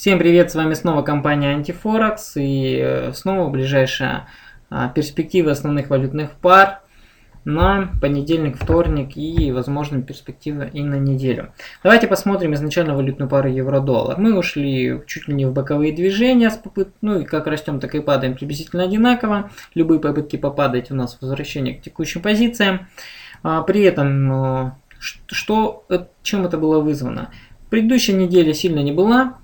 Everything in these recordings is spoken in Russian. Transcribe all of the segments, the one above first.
Всем привет, с вами снова компания Антифорекс и э, снова ближайшая а, перспектива основных валютных пар на понедельник, вторник и, возможно, перспектива и на неделю. Давайте посмотрим изначально валютную пару евро-доллар. Мы ушли чуть ли не в боковые движения, с попыт... ну и как растем, так и падаем приблизительно одинаково. Любые попытки попадать у нас возвращение к текущим позициям. А, при этом, э, что, э, чем это было вызвано? Предыдущая неделя сильно не была,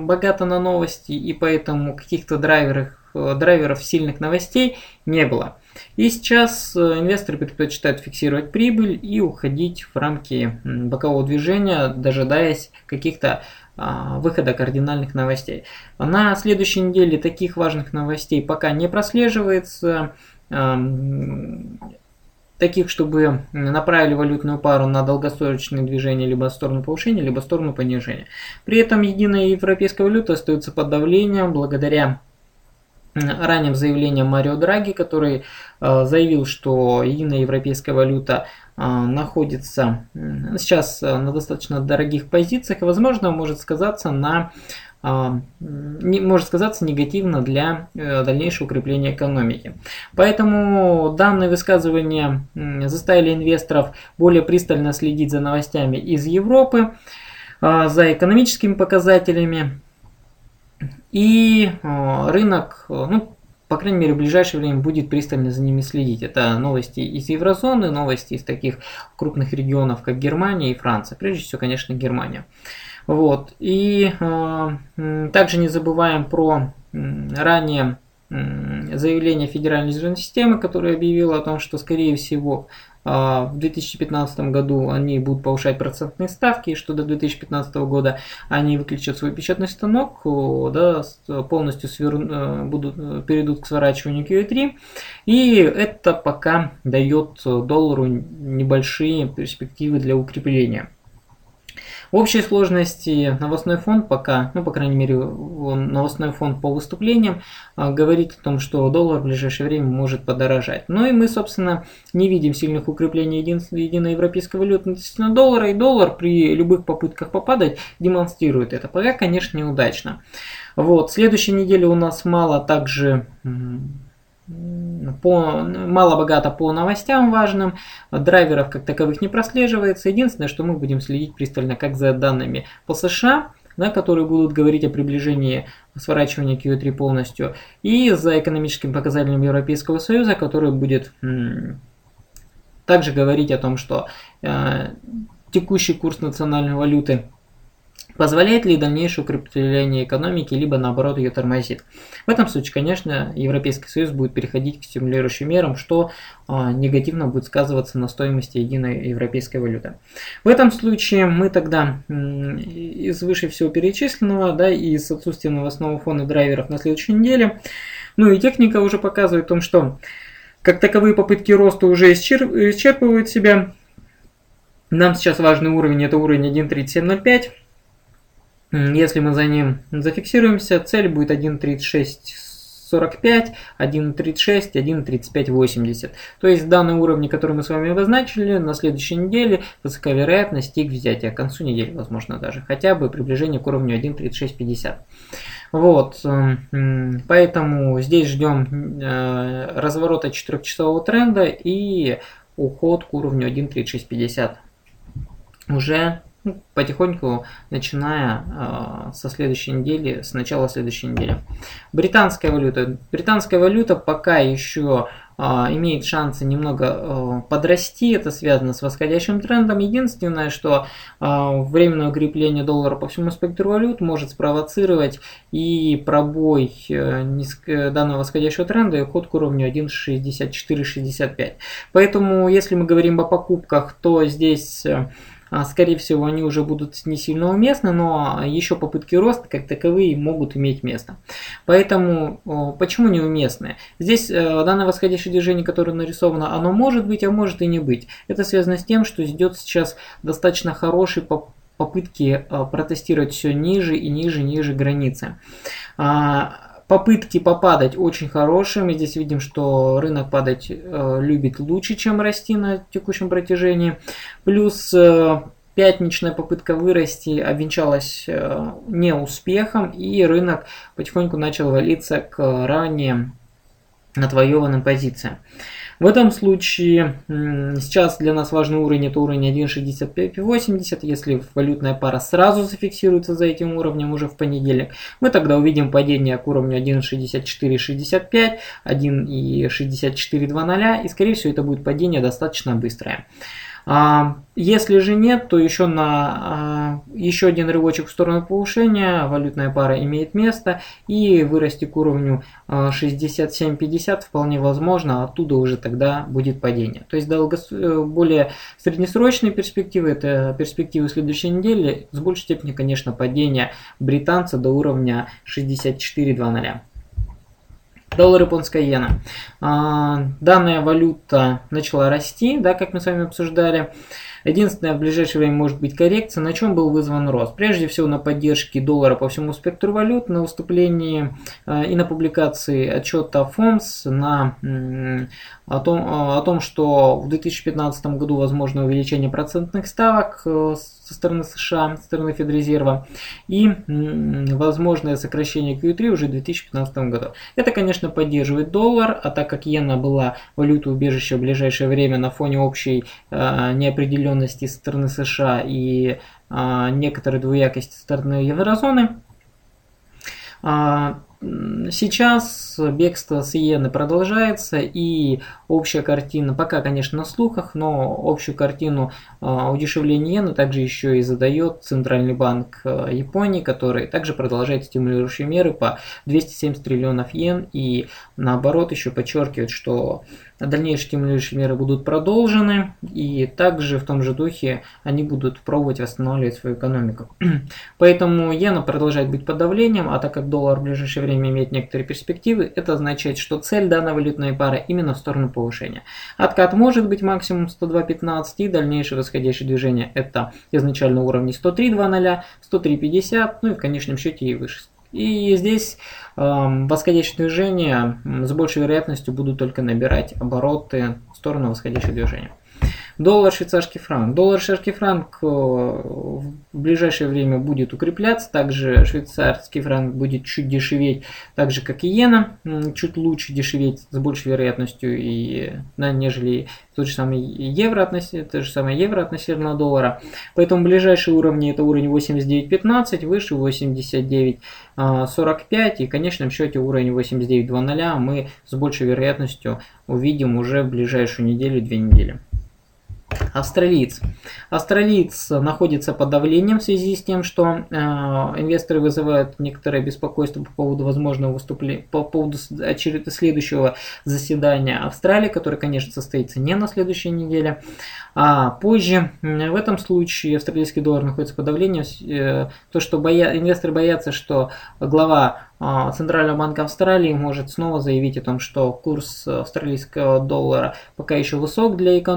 богата на новости, и поэтому каких-то драйверов, э, драйверов сильных новостей не было. И сейчас э, инвесторы предпочитают фиксировать прибыль и уходить в рамки бокового движения, дожидаясь каких-то а, выхода кардинальных новостей. На следующей неделе таких важных новостей пока не прослеживается таких, чтобы направили валютную пару на долгосрочные движения либо в сторону повышения, либо в сторону понижения. При этом единая европейская валюта остается под давлением благодаря ранним заявлениям Марио Драги, который э, заявил, что единая европейская валюта э, находится э, сейчас на достаточно дорогих позициях и, возможно, может сказаться на может сказаться негативно для э, дальнейшего укрепления экономики. Поэтому данные высказывания заставили инвесторов более пристально следить за новостями из Европы, а, за экономическими показателями. И а, рынок, ну, по крайней мере, в ближайшее время будет пристально за ними следить. Это новости из еврозоны, новости из таких крупных регионов, как Германия и Франция. Прежде всего, конечно, Германия. Вот. И э, также не забываем про э, ранее э, заявление Федеральной резервной системы, которая объявила о том, что, скорее всего, э, в 2015 году они будут повышать процентные ставки, и что до 2015 года они выключат свой печатный станок, да, полностью свер... будут, перейдут к сворачиванию QE3. И это пока дает доллару небольшие перспективы для укрепления. В общей сложности новостной фонд пока, ну, по крайней мере, новостной фонд по выступлениям а, говорит о том, что доллар в ближайшее время может подорожать. Ну и мы, собственно, не видим сильных укреплений един, единой европейской валюты относительно доллара, и доллар при любых попытках попадать демонстрирует это. Пока, конечно, неудачно. Вот, следующей неделе у нас мало также по, мало богато по новостям важным, драйверов как таковых не прослеживается. Единственное, что мы будем следить пристально как за данными по США, да, которые будут говорить о приближении сворачивания QE3 полностью, и за экономическим показателем Европейского Союза, который будет также говорить о том, что э, текущий курс национальной валюты Позволяет ли дальнейшее укрепление экономики, либо наоборот ее тормозит? В этом случае, конечно, Европейский Союз будет переходить к стимулирующим мерам, что э, негативно будет сказываться на стоимости единой европейской валюты. В этом случае мы тогда э, из выше всего перечисленного, да, и из отсутствия новостного фона драйверов на следующей неделе, ну и техника уже показывает о том, что как таковые попытки роста уже исчерп, исчерпывают себя. Нам сейчас важный уровень, это уровень 1.3705. Если мы за ним зафиксируемся, цель будет 1.3645, 1.36, 1.3580. То есть данные уровни, которые мы с вами обозначили, на следующей неделе высока вероятность их взятия. К концу недели, возможно, даже. Хотя бы приближение к уровню 1.3650. Вот, поэтому здесь ждем э, разворота 4-часового тренда и уход к уровню 1.3650 уже потихоньку, начиная э, со следующей недели, с начала следующей недели. Британская валюта. Британская валюта пока еще э, имеет шансы немного э, подрасти, это связано с восходящим трендом. Единственное, что э, временное укрепление доллара по всему спектру валют может спровоцировать и пробой э, низко, данного восходящего тренда и уход к уровню 1.6465. Поэтому, если мы говорим о покупках, то здесь... А, скорее всего, они уже будут не сильно уместны, но еще попытки роста как таковые могут иметь место. Поэтому, почему неуместные? Здесь э, данное восходящее движение, которое нарисовано, оно может быть, а может и не быть. Это связано с тем, что идет сейчас достаточно хороший попытки э, протестировать все ниже и ниже, ниже границы. Попытки попадать очень хорошие. Мы здесь видим, что рынок падать э, любит лучше, чем расти на текущем протяжении. Плюс э, пятничная попытка вырасти обвенчалась э, неуспехом, и рынок потихоньку начал валиться к ранее отвоеванным позициям. В этом случае сейчас для нас важный уровень это уровень 1.6580. Если валютная пара сразу зафиксируется за этим уровнем уже в понедельник, мы тогда увидим падение к уровню 1.6465, 1.6420 и скорее всего это будет падение достаточно быстрое. А, если же нет, то еще на а, еще один рывочек в сторону повышения валютная пара имеет место и вырасти к уровню 67.50 а, вполне возможно, оттуда уже тогда будет падение. То есть долго, э, более среднесрочные перспективы, это перспективы следующей недели, с большей степени, конечно, падение британца до уровня 64.20. Доллар, японская иена. А, данная валюта начала расти, да, как мы с вами обсуждали. Единственное, в ближайшее время может быть коррекция. На чем был вызван рост? Прежде всего на поддержке доллара по всему спектру валют, на выступлении э, и на публикации отчета ФОМС на, о, том, о том, что в 2015 году возможно увеличение процентных ставок э, со стороны США, со стороны Федрезерва и возможное сокращение Q3 уже в 2015 году. Это, конечно, поддерживает доллар, а так как иена была валютой убежища в ближайшее время на фоне общей э, неопределенности со стороны США и а, некоторой двуякости со стороны еврозоны. А, сейчас бегство с иены продолжается и общая картина, пока конечно на слухах, но общую картину а, удешевления иены также еще и задает Центральный банк а, Японии, который также продолжает стимулирующие меры по 270 триллионов йен и наоборот еще подчеркивает, что Дальнейшие стимулирующие меры будут продолжены, и также в том же духе они будут пробовать восстанавливать свою экономику. Поэтому иена продолжает быть под давлением, а так как доллар в ближайшее время имеет некоторые перспективы, это означает, что цель данной валютной пары именно в сторону повышения. Откат может быть максимум 102.15 и дальнейшее восходящее движение это изначально уровни 103.20, 103.50, ну и в конечном счете и выше и здесь э, восходящие движения с большей вероятностью будут только набирать обороты в сторону восходящего движения. Доллар, швейцарский франк. Доллар, швейцарский франк э, в ближайшее время будет укрепляться. Также швейцарский франк будет чуть дешеветь, так же как и иена. Чуть лучше дешеветь с большей вероятностью, и, да, нежели тот же самый евро относительно, то же самое евро относительно доллара. Поэтому ближайшие уровни это уровень 89.15, выше 89.45 и в конечном счете уровень 89.00 мы с большей вероятностью увидим уже в ближайшую неделю-две недели. Австралиец. Австралиец находится под давлением в связи с тем, что э, инвесторы вызывают некоторое беспокойство по поводу возможного выступления, по поводу очеред... следующего заседания Австралии, которое, конечно, состоится не на следующей неделе, а позже. В этом случае австралийский доллар находится под давлением. Э, то, что боя... инвесторы боятся, что глава э, Центрального банка Австралии может снова заявить о том, что курс австралийского доллара пока еще высок для экономики,